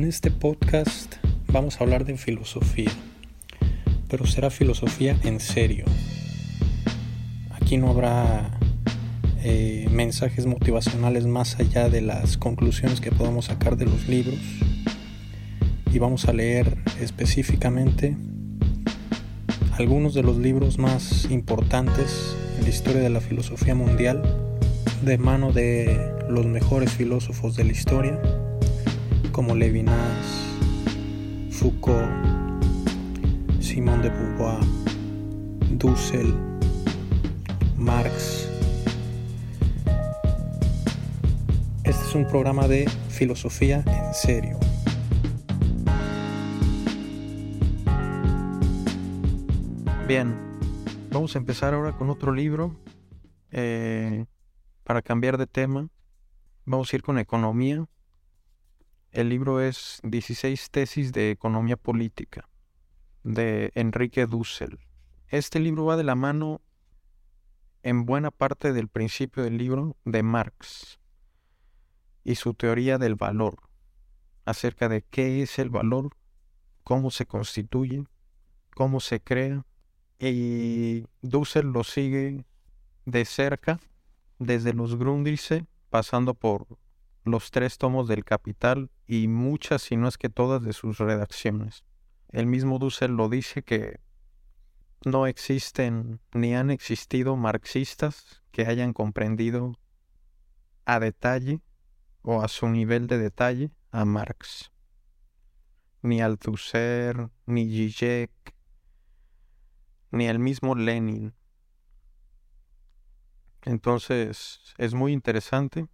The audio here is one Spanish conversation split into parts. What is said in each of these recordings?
En este podcast vamos a hablar de filosofía, pero será filosofía en serio. Aquí no habrá eh, mensajes motivacionales más allá de las conclusiones que podamos sacar de los libros y vamos a leer específicamente algunos de los libros más importantes en la historia de la filosofía mundial de mano de los mejores filósofos de la historia como Levinas, Foucault, Simón de Beauvoir, Dussel, Marx. Este es un programa de filosofía en serio. Bien, vamos a empezar ahora con otro libro. Eh, para cambiar de tema, vamos a ir con economía. El libro es 16 tesis de economía política de Enrique Dussel. Este libro va de la mano en buena parte del principio del libro de Marx y su teoría del valor, acerca de qué es el valor, cómo se constituye, cómo se crea y Dussel lo sigue de cerca desde los Grundrisse, pasando por los tres tomos del Capital y muchas, si no es que todas, de sus redacciones. El mismo Dussel lo dice que no existen ni han existido marxistas que hayan comprendido a detalle o a su nivel de detalle a Marx. Ni Althusser, ni Zizek, ni el mismo Lenin. Entonces es muy interesante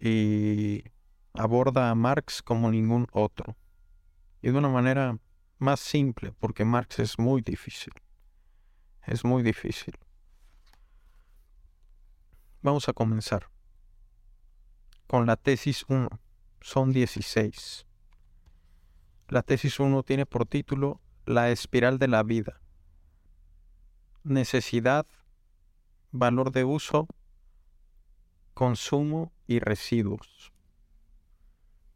y aborda a Marx como ningún otro. Y de una manera más simple, porque Marx es muy difícil. Es muy difícil. Vamos a comenzar con la tesis 1. Son 16. La tesis 1 tiene por título La espiral de la vida necesidad, valor de uso, consumo y residuos.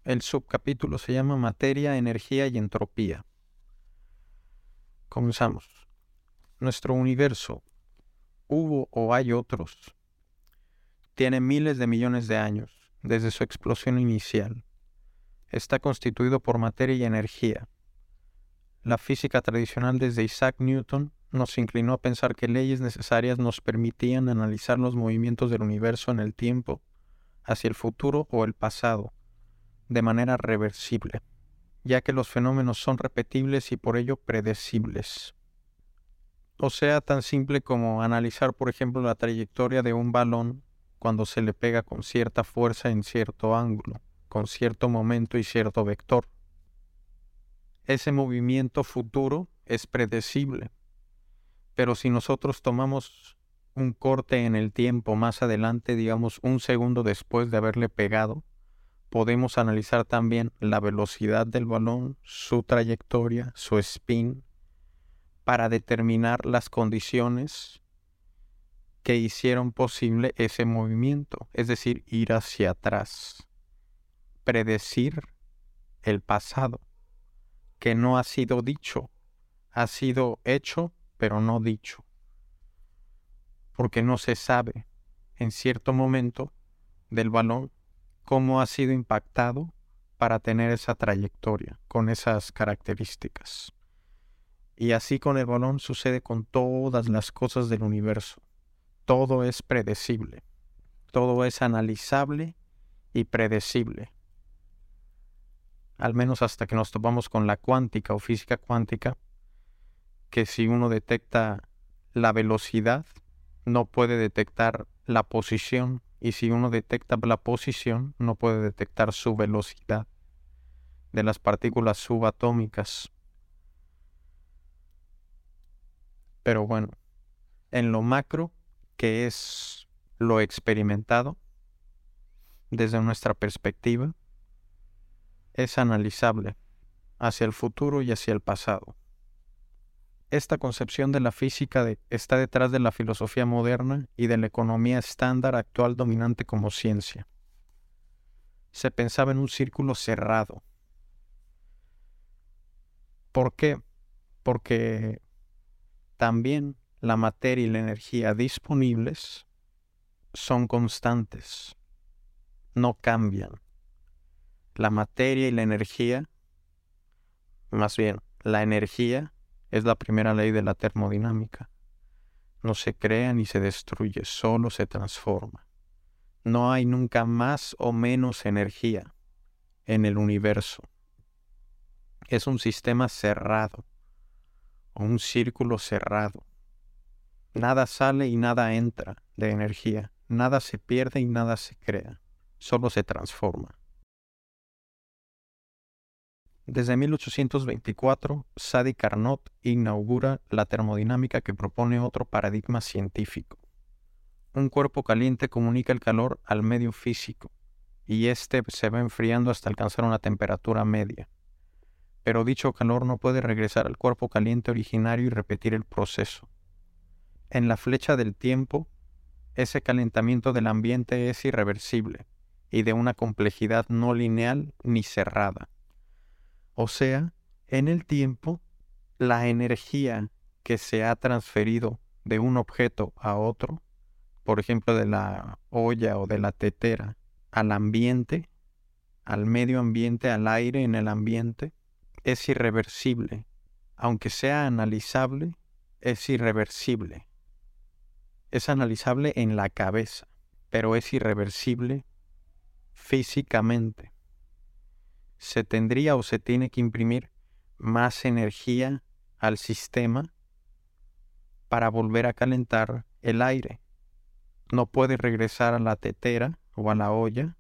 El subcapítulo se llama Materia, Energía y Entropía. Comenzamos. Nuestro universo, hubo o hay otros, tiene miles de millones de años desde su explosión inicial. Está constituido por materia y energía. La física tradicional desde Isaac Newton nos inclinó a pensar que leyes necesarias nos permitían analizar los movimientos del universo en el tiempo, hacia el futuro o el pasado, de manera reversible, ya que los fenómenos son repetibles y por ello predecibles. O sea, tan simple como analizar, por ejemplo, la trayectoria de un balón cuando se le pega con cierta fuerza en cierto ángulo, con cierto momento y cierto vector. Ese movimiento futuro es predecible, pero si nosotros tomamos un corte en el tiempo más adelante, digamos un segundo después de haberle pegado, podemos analizar también la velocidad del balón, su trayectoria, su spin, para determinar las condiciones que hicieron posible ese movimiento, es decir, ir hacia atrás, predecir el pasado, que no ha sido dicho, ha sido hecho pero no dicho, porque no se sabe en cierto momento del balón cómo ha sido impactado para tener esa trayectoria, con esas características. Y así con el balón sucede con todas las cosas del universo. Todo es predecible, todo es analizable y predecible. Al menos hasta que nos topamos con la cuántica o física cuántica, que si uno detecta la velocidad, no puede detectar la posición y si uno detecta la posición, no puede detectar su velocidad de las partículas subatómicas. Pero bueno, en lo macro, que es lo experimentado, desde nuestra perspectiva, es analizable hacia el futuro y hacia el pasado esta concepción de la física está detrás de la filosofía moderna y de la economía estándar actual dominante como ciencia. Se pensaba en un círculo cerrado, ¿Por qué? Porque también la materia y la energía disponibles son constantes, no cambian. La materia y la energía, más bien, la energía es la primera ley de la termodinámica. No se crea ni se destruye, solo se transforma. No hay nunca más o menos energía en el universo. Es un sistema cerrado, o un círculo cerrado. Nada sale y nada entra de energía. Nada se pierde y nada se crea. Solo se transforma. Desde 1824, Sadi Carnot inaugura la termodinámica que propone otro paradigma científico. Un cuerpo caliente comunica el calor al medio físico, y éste se va enfriando hasta alcanzar una temperatura media. Pero dicho calor no puede regresar al cuerpo caliente originario y repetir el proceso. En la flecha del tiempo, ese calentamiento del ambiente es irreversible y de una complejidad no lineal ni cerrada. O sea, en el tiempo, la energía que se ha transferido de un objeto a otro, por ejemplo de la olla o de la tetera, al ambiente, al medio ambiente, al aire en el ambiente, es irreversible. Aunque sea analizable, es irreversible es analizable en la cabeza, pero es irreversible físicamente. Se tendría o se tiene que imprimir más energía al sistema para volver a calentar el aire. No puede regresar a la tetera o a la olla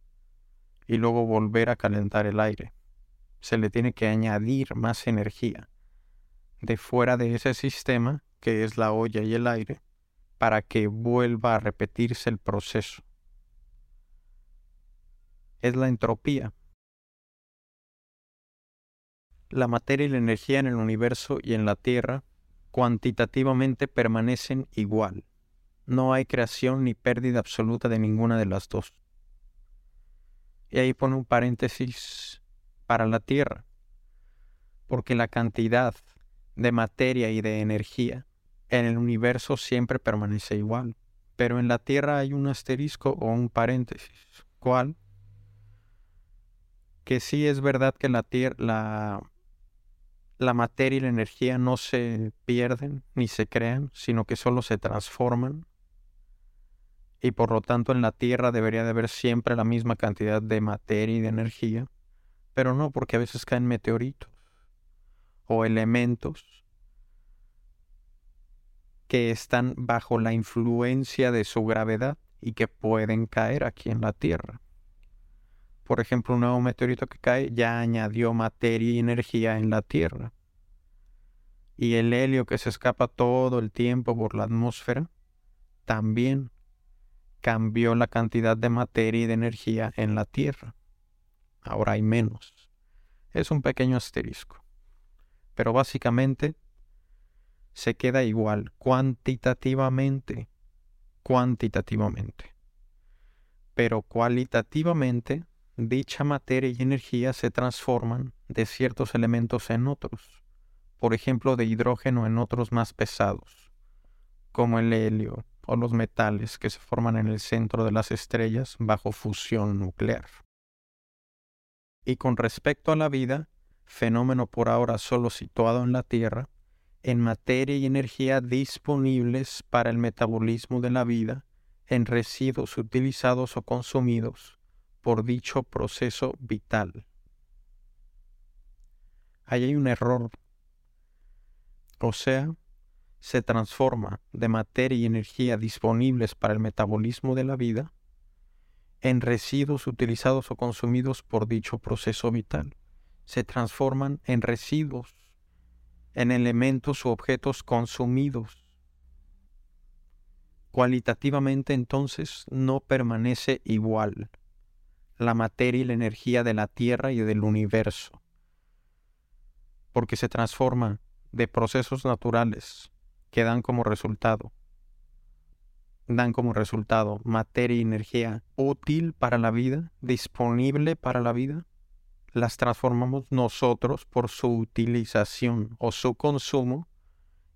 y luego volver a calentar el aire. Se le tiene que añadir más energía de fuera de ese sistema que es la olla y el aire para que vuelva a repetirse el proceso. Es la entropía. La materia y la energía en el universo y en la Tierra cuantitativamente permanecen igual. No hay creación ni pérdida absoluta de ninguna de las dos. Y ahí pone un paréntesis para la Tierra, porque la cantidad de materia y de energía en el universo siempre permanece igual, pero en la Tierra hay un asterisco o un paréntesis. ¿Cuál? Que sí es verdad que la, la, la materia y la energía no se pierden ni se crean, sino que solo se transforman. Y por lo tanto en la Tierra debería de haber siempre la misma cantidad de materia y de energía, pero no porque a veces caen meteoritos o elementos que están bajo la influencia de su gravedad y que pueden caer aquí en la Tierra. Por ejemplo, un nuevo meteorito que cae ya añadió materia y energía en la Tierra. Y el helio que se escapa todo el tiempo por la atmósfera también cambió la cantidad de materia y de energía en la Tierra. Ahora hay menos. Es un pequeño asterisco. Pero básicamente se queda igual cuantitativamente, cuantitativamente. Pero cualitativamente, dicha materia y energía se transforman de ciertos elementos en otros, por ejemplo de hidrógeno en otros más pesados, como el helio o los metales que se forman en el centro de las estrellas bajo fusión nuclear. Y con respecto a la vida, fenómeno por ahora solo situado en la Tierra, en materia y energía disponibles para el metabolismo de la vida en residuos utilizados o consumidos por dicho proceso vital. Ahí hay un error. O sea, se transforma de materia y energía disponibles para el metabolismo de la vida en residuos utilizados o consumidos por dicho proceso vital. Se transforman en residuos en elementos u objetos consumidos. Cualitativamente entonces no permanece igual la materia y la energía de la Tierra y del universo, porque se transforma de procesos naturales que dan como resultado dan como resultado materia y energía útil para la vida, disponible para la vida, las transformamos nosotros por su utilización o su consumo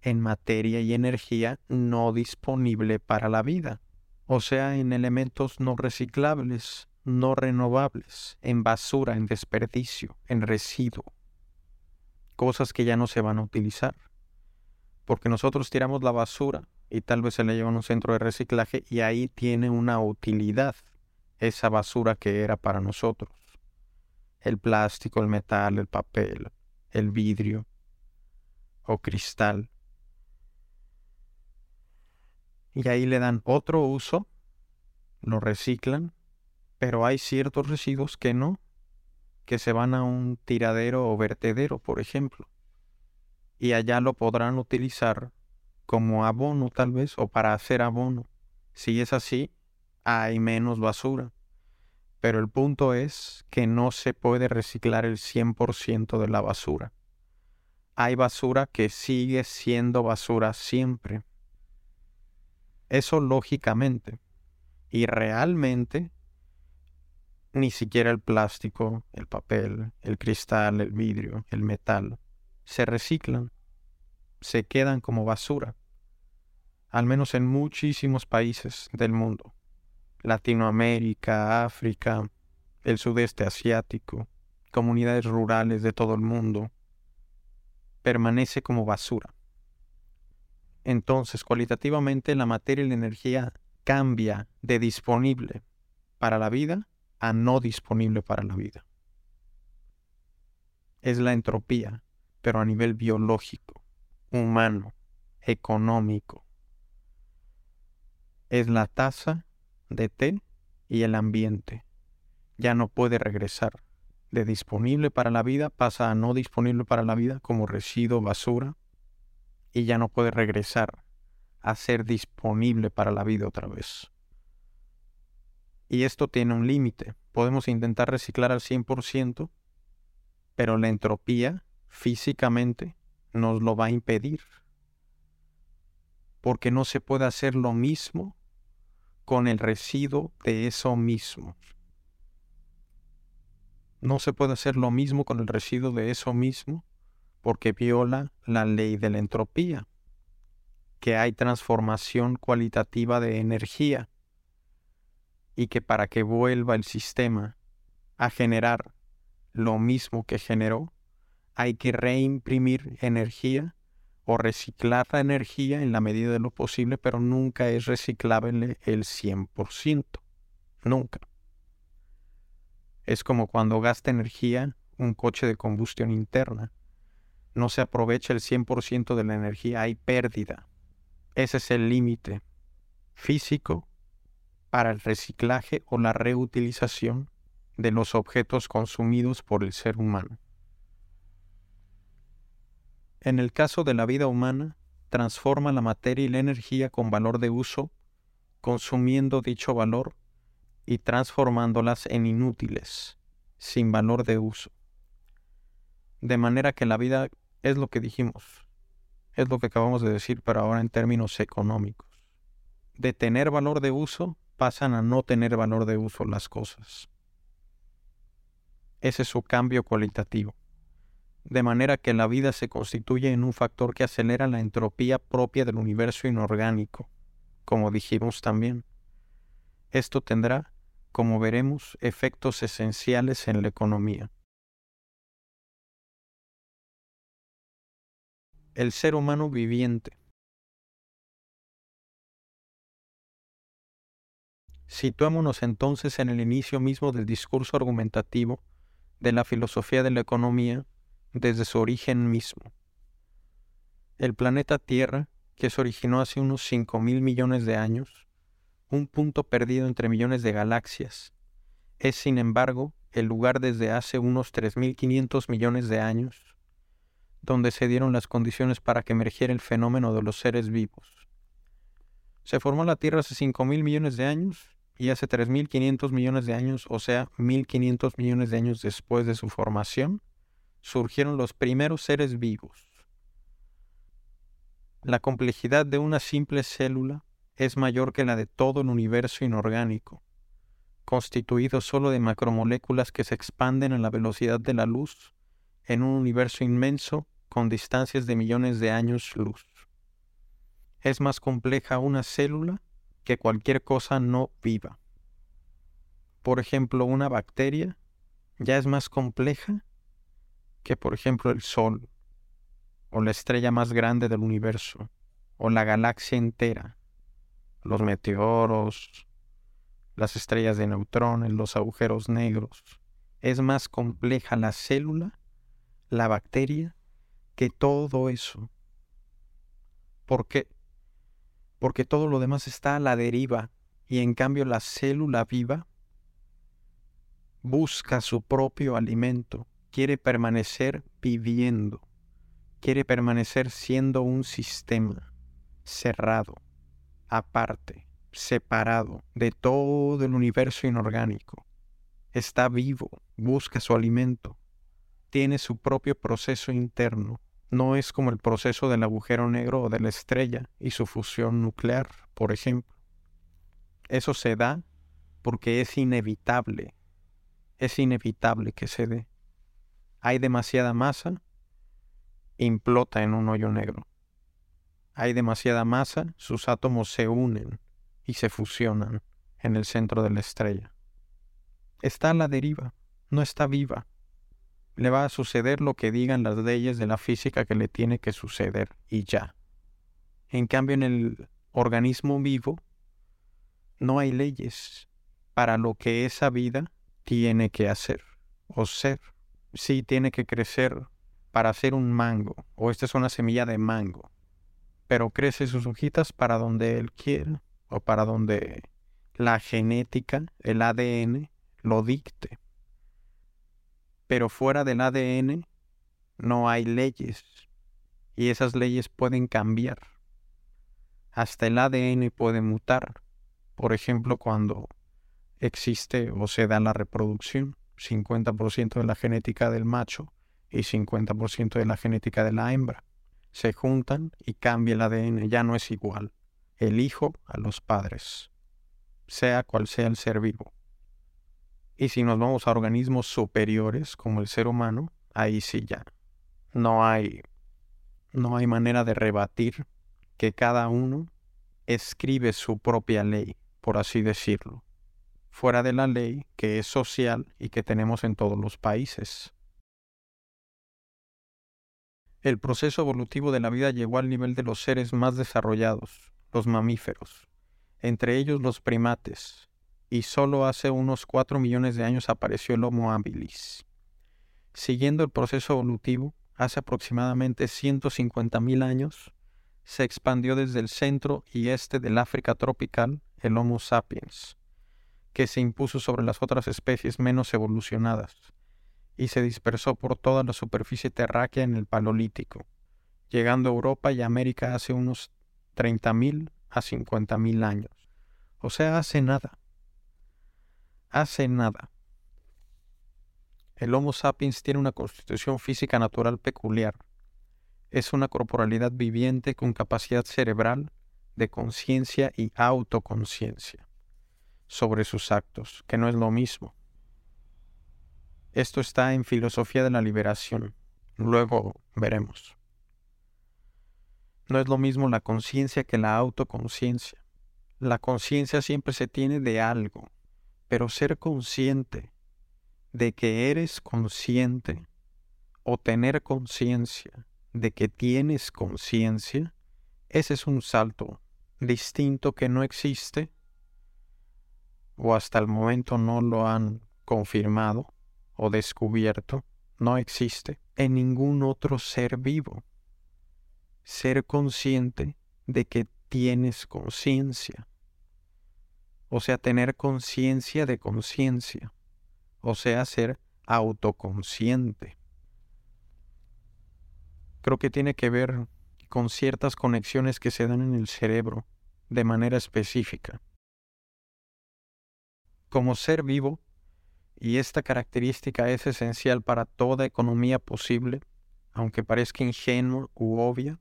en materia y energía no disponible para la vida, o sea, en elementos no reciclables, no renovables, en basura, en desperdicio, en residuo, cosas que ya no se van a utilizar, porque nosotros tiramos la basura y tal vez se la lleva a un centro de reciclaje y ahí tiene una utilidad esa basura que era para nosotros. El plástico, el metal, el papel, el vidrio o cristal. Y ahí le dan otro uso, lo reciclan, pero hay ciertos residuos que no, que se van a un tiradero o vertedero, por ejemplo. Y allá lo podrán utilizar como abono tal vez o para hacer abono. Si es así, hay menos basura. Pero el punto es que no se puede reciclar el 100% de la basura. Hay basura que sigue siendo basura siempre. Eso lógicamente. Y realmente, ni siquiera el plástico, el papel, el cristal, el vidrio, el metal, se reciclan. Se quedan como basura. Al menos en muchísimos países del mundo. Latinoamérica, África, el sudeste asiático, comunidades rurales de todo el mundo, permanece como basura. Entonces, cualitativamente, la materia y la energía cambia de disponible para la vida a no disponible para la vida. Es la entropía, pero a nivel biológico, humano, económico. Es la tasa de té y el ambiente. Ya no puede regresar. De disponible para la vida pasa a no disponible para la vida como residuo basura y ya no puede regresar a ser disponible para la vida otra vez. Y esto tiene un límite. Podemos intentar reciclar al 100%, pero la entropía físicamente nos lo va a impedir. Porque no se puede hacer lo mismo con el residuo de eso mismo. No se puede hacer lo mismo con el residuo de eso mismo porque viola la ley de la entropía, que hay transformación cualitativa de energía y que para que vuelva el sistema a generar lo mismo que generó, hay que reimprimir energía o reciclar la energía en la medida de lo posible, pero nunca es reciclable el 100%. Nunca. Es como cuando gasta energía un coche de combustión interna. No se aprovecha el 100% de la energía, hay pérdida. Ese es el límite físico para el reciclaje o la reutilización de los objetos consumidos por el ser humano. En el caso de la vida humana, transforma la materia y la energía con valor de uso, consumiendo dicho valor y transformándolas en inútiles, sin valor de uso. De manera que la vida es lo que dijimos, es lo que acabamos de decir, pero ahora en términos económicos. De tener valor de uso pasan a no tener valor de uso las cosas. Ese es su cambio cualitativo de manera que la vida se constituye en un factor que acelera la entropía propia del universo inorgánico, como dijimos también. Esto tendrá, como veremos, efectos esenciales en la economía. El ser humano viviente. Situémonos entonces en el inicio mismo del discurso argumentativo de la filosofía de la economía desde su origen mismo. El planeta Tierra, que se originó hace unos 5 mil millones de años, un punto perdido entre millones de galaxias, es sin embargo el lugar desde hace unos 3.500 millones de años, donde se dieron las condiciones para que emergiera el fenómeno de los seres vivos. Se formó la Tierra hace 5 mil millones de años y hace 3.500 millones de años, o sea, 1.500 millones de años después de su formación, surgieron los primeros seres vivos. La complejidad de una simple célula es mayor que la de todo el universo inorgánico, constituido solo de macromoléculas que se expanden a la velocidad de la luz en un universo inmenso con distancias de millones de años luz. Es más compleja una célula que cualquier cosa no viva. Por ejemplo, una bacteria ya es más compleja que, por ejemplo, el Sol, o la estrella más grande del universo, o la galaxia entera, los meteoros, las estrellas de neutrones, los agujeros negros. Es más compleja la célula, la bacteria, que todo eso. ¿Por qué? Porque todo lo demás está a la deriva y en cambio la célula viva busca su propio alimento, quiere permanecer viviendo, quiere permanecer siendo un sistema cerrado, aparte, separado de todo el universo inorgánico. Está vivo, busca su alimento, tiene su propio proceso interno. No es como el proceso del agujero negro o de la estrella y su fusión nuclear, por ejemplo. Eso se da porque es inevitable. Es inevitable que se dé. Hay demasiada masa, implota en un hoyo negro. Hay demasiada masa, sus átomos se unen y se fusionan en el centro de la estrella. Está a la deriva, no está viva, le va a suceder lo que digan las leyes de la física que le tiene que suceder y ya. En cambio, en el organismo vivo no hay leyes para lo que esa vida tiene que hacer o ser. Sí tiene que crecer para hacer un mango, o esta es una semilla de mango, pero crece sus hojitas para donde él quiera, o para donde la genética, el ADN, lo dicte pero fuera del ADN no hay leyes y esas leyes pueden cambiar. Hasta el ADN puede mutar. Por ejemplo, cuando existe o se da la reproducción, 50% de la genética del macho y 50% de la genética de la hembra. Se juntan y cambia el ADN, ya no es igual. El hijo a los padres, sea cual sea el ser vivo. Y si nos vamos a organismos superiores como el ser humano, ahí sí ya no hay no hay manera de rebatir que cada uno escribe su propia ley, por así decirlo, fuera de la ley que es social y que tenemos en todos los países. El proceso evolutivo de la vida llegó al nivel de los seres más desarrollados, los mamíferos, entre ellos los primates, y solo hace unos 4 millones de años apareció el Homo habilis. Siguiendo el proceso evolutivo, hace aproximadamente 150.000 años, se expandió desde el centro y este del África tropical el Homo sapiens, que se impuso sobre las otras especies menos evolucionadas y se dispersó por toda la superficie terráquea en el Paleolítico, llegando a Europa y América hace unos 30.000 a 50.000 años. O sea, hace nada hace nada. El Homo sapiens tiene una constitución física natural peculiar. Es una corporalidad viviente con capacidad cerebral de conciencia y autoconciencia sobre sus actos, que no es lo mismo. Esto está en Filosofía de la Liberación. Luego veremos. No es lo mismo la conciencia que la autoconciencia. La conciencia siempre se tiene de algo, pero ser consciente de que eres consciente o tener conciencia de que tienes conciencia, ese es un salto distinto que no existe o hasta el momento no lo han confirmado o descubierto, no existe en ningún otro ser vivo. Ser consciente de que tienes conciencia o sea, tener conciencia de conciencia, o sea, ser autoconsciente. Creo que tiene que ver con ciertas conexiones que se dan en el cerebro de manera específica. Como ser vivo, y esta característica es esencial para toda economía posible, aunque parezca ingenua u obvia,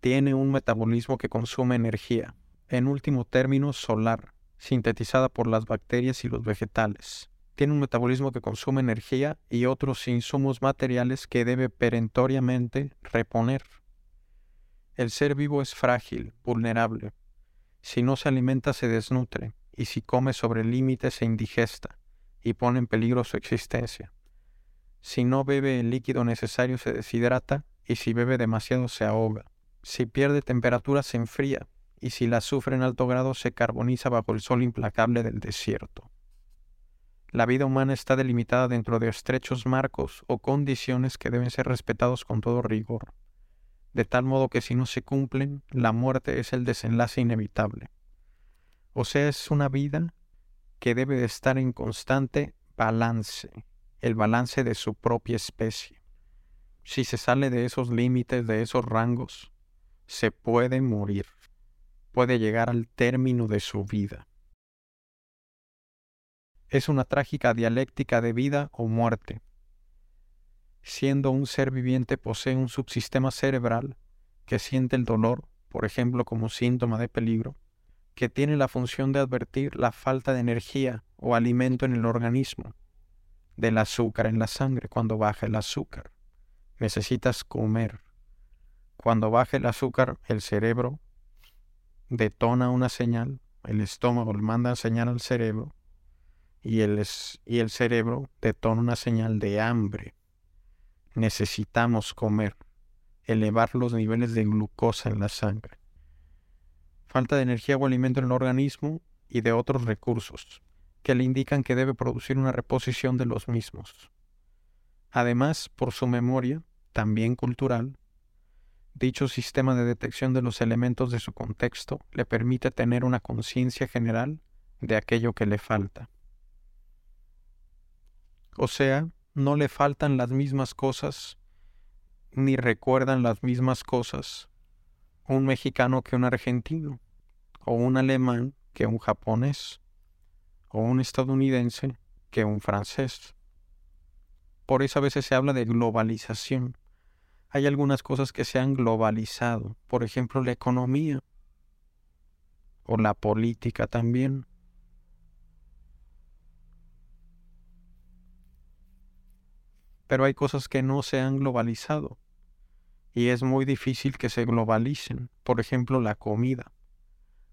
tiene un metabolismo que consume energía en último término solar, sintetizada por las bacterias y los vegetales. Tiene un metabolismo que consume energía y otros insumos materiales que debe perentoriamente reponer. El ser vivo es frágil, vulnerable. Si no se alimenta se desnutre, y si come sobre límites se indigesta, y pone en peligro su existencia. Si no bebe el líquido necesario se deshidrata, y si bebe demasiado se ahoga. Si pierde temperatura se enfría, y si la sufre en alto grado se carboniza bajo el sol implacable del desierto. La vida humana está delimitada dentro de estrechos marcos o condiciones que deben ser respetados con todo rigor, de tal modo que si no se cumplen, la muerte es el desenlace inevitable. O sea, es una vida que debe de estar en constante balance, el balance de su propia especie. Si se sale de esos límites, de esos rangos, se puede morir puede llegar al término de su vida. Es una trágica dialéctica de vida o muerte. Siendo un ser viviente posee un subsistema cerebral que siente el dolor, por ejemplo como síntoma de peligro, que tiene la función de advertir la falta de energía o alimento en el organismo, del azúcar en la sangre cuando baja el azúcar. Necesitas comer. Cuando baja el azúcar, el cerebro detona una señal, el estómago le manda señal al cerebro y el, y el cerebro detona una señal de hambre. Necesitamos comer, elevar los niveles de glucosa en la sangre. Falta de energía o alimento en el organismo y de otros recursos que le indican que debe producir una reposición de los mismos. Además, por su memoria, también cultural, Dicho sistema de detección de los elementos de su contexto le permite tener una conciencia general de aquello que le falta. O sea, no le faltan las mismas cosas, ni recuerdan las mismas cosas un mexicano que un argentino, o un alemán que un japonés, o un estadounidense que un francés. Por eso a veces se habla de globalización, hay algunas cosas que se han globalizado, por ejemplo la economía o la política también. Pero hay cosas que no se han globalizado y es muy difícil que se globalicen, por ejemplo la comida,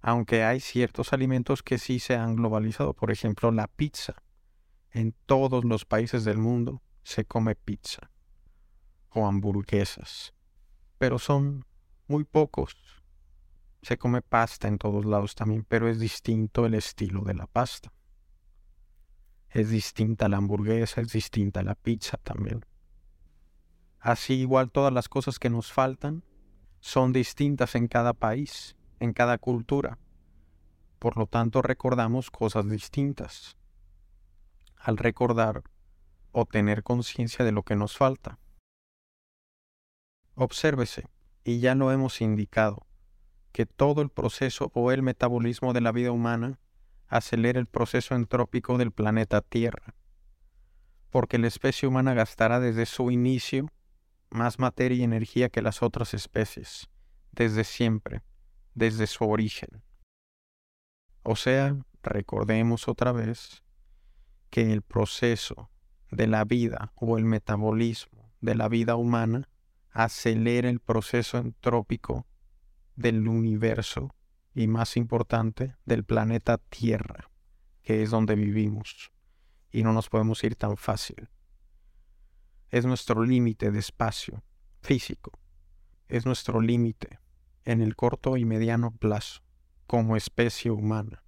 aunque hay ciertos alimentos que sí se han globalizado, por ejemplo la pizza. En todos los países del mundo se come pizza o hamburguesas, pero son muy pocos. Se come pasta en todos lados también, pero es distinto el estilo de la pasta. Es distinta la hamburguesa, es distinta la pizza también. Así igual todas las cosas que nos faltan son distintas en cada país, en cada cultura. Por lo tanto recordamos cosas distintas. Al recordar o tener conciencia de lo que nos falta. Obsérvese, y ya lo hemos indicado, que todo el proceso o el metabolismo de la vida humana acelera el proceso entrópico del planeta Tierra, porque la especie humana gastará desde su inicio más materia y energía que las otras especies, desde siempre, desde su origen. O sea, recordemos otra vez que el proceso de la vida o el metabolismo de la vida humana acelera el proceso entrópico del universo y más importante del planeta Tierra, que es donde vivimos y no nos podemos ir tan fácil. Es nuestro límite de espacio físico, es nuestro límite en el corto y mediano plazo como especie humana.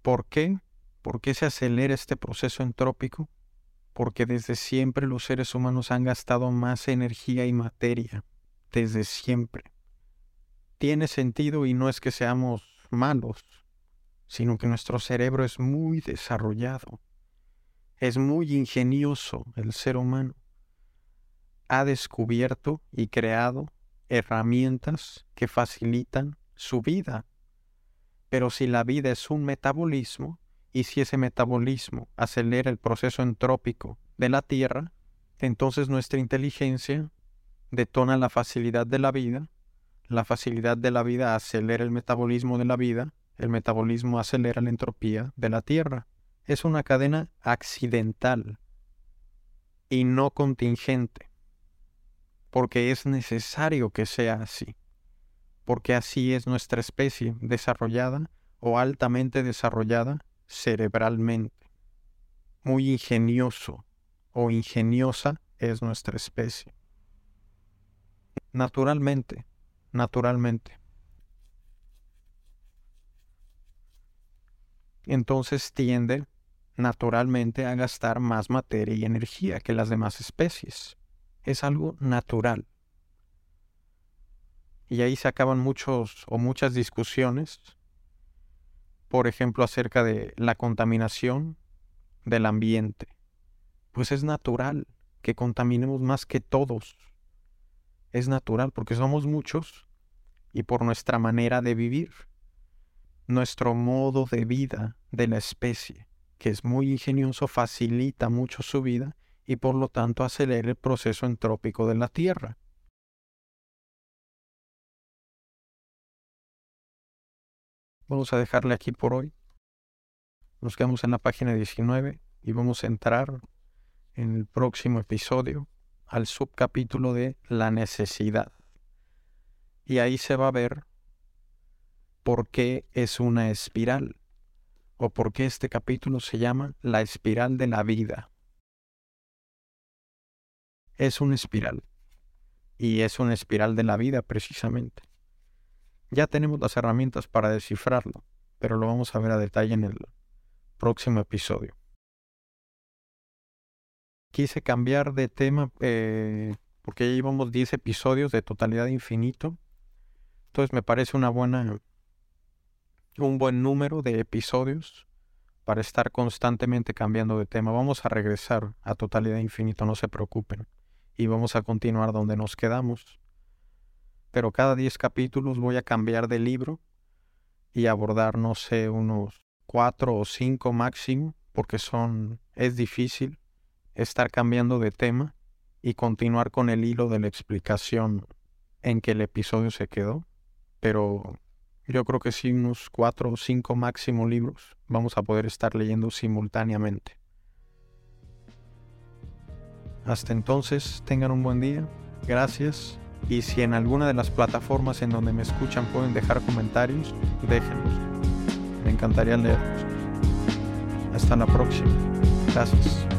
¿Por qué? ¿Por qué se acelera este proceso entrópico? Porque desde siempre los seres humanos han gastado más energía y materia, desde siempre. Tiene sentido y no es que seamos malos, sino que nuestro cerebro es muy desarrollado, es muy ingenioso el ser humano. Ha descubierto y creado herramientas que facilitan su vida. Pero si la vida es un metabolismo, y si ese metabolismo acelera el proceso entrópico de la Tierra, entonces nuestra inteligencia detona la facilidad de la vida, la facilidad de la vida acelera el metabolismo de la vida, el metabolismo acelera la entropía de la Tierra. Es una cadena accidental y no contingente, porque es necesario que sea así, porque así es nuestra especie desarrollada o altamente desarrollada cerebralmente. Muy ingenioso o ingeniosa es nuestra especie. Naturalmente, naturalmente. Entonces tiende naturalmente a gastar más materia y energía que las demás especies. Es algo natural. Y ahí se acaban muchos o muchas discusiones, por ejemplo, acerca de la contaminación del ambiente. Pues es natural que contaminemos más que todos. Es natural porque somos muchos y por nuestra manera de vivir, nuestro modo de vida de la especie, que es muy ingenioso, facilita mucho su vida y por lo tanto acelera el proceso entrópico de la Tierra. Vamos a dejarle aquí por hoy. Nos quedamos en la página 19 y vamos a entrar en el próximo episodio al subcapítulo de la necesidad. Y ahí se va a ver por qué es una espiral o por qué este capítulo se llama la espiral de la vida. Es una espiral y es una espiral de la vida precisamente. Ya tenemos las herramientas para descifrarlo, pero lo vamos a ver a detalle en el próximo episodio quise cambiar de tema eh, porque ya llevamos 10 episodios de totalidad infinito. Entonces me parece una buena, un buen número de episodios para estar constantemente cambiando de tema. Vamos a regresar a totalidad infinito, no se preocupen. Y vamos a continuar donde nos quedamos. Pero cada 10 capítulos voy a cambiar de libro y abordar, no sé, unos 4 o 5 máximo, porque son, es difícil estar cambiando de tema y continuar con el hilo de la explicación en que el episodio se quedó. Pero yo creo que sí, unos cuatro o cinco máximo libros vamos a poder estar leyendo simultáneamente. Hasta entonces, tengan un buen día. Gracias. Y si en alguna de las plataformas en donde me escuchan pueden dejar comentarios, déjenlos. Me encantaría leerlos. Hasta la próxima. Gracias.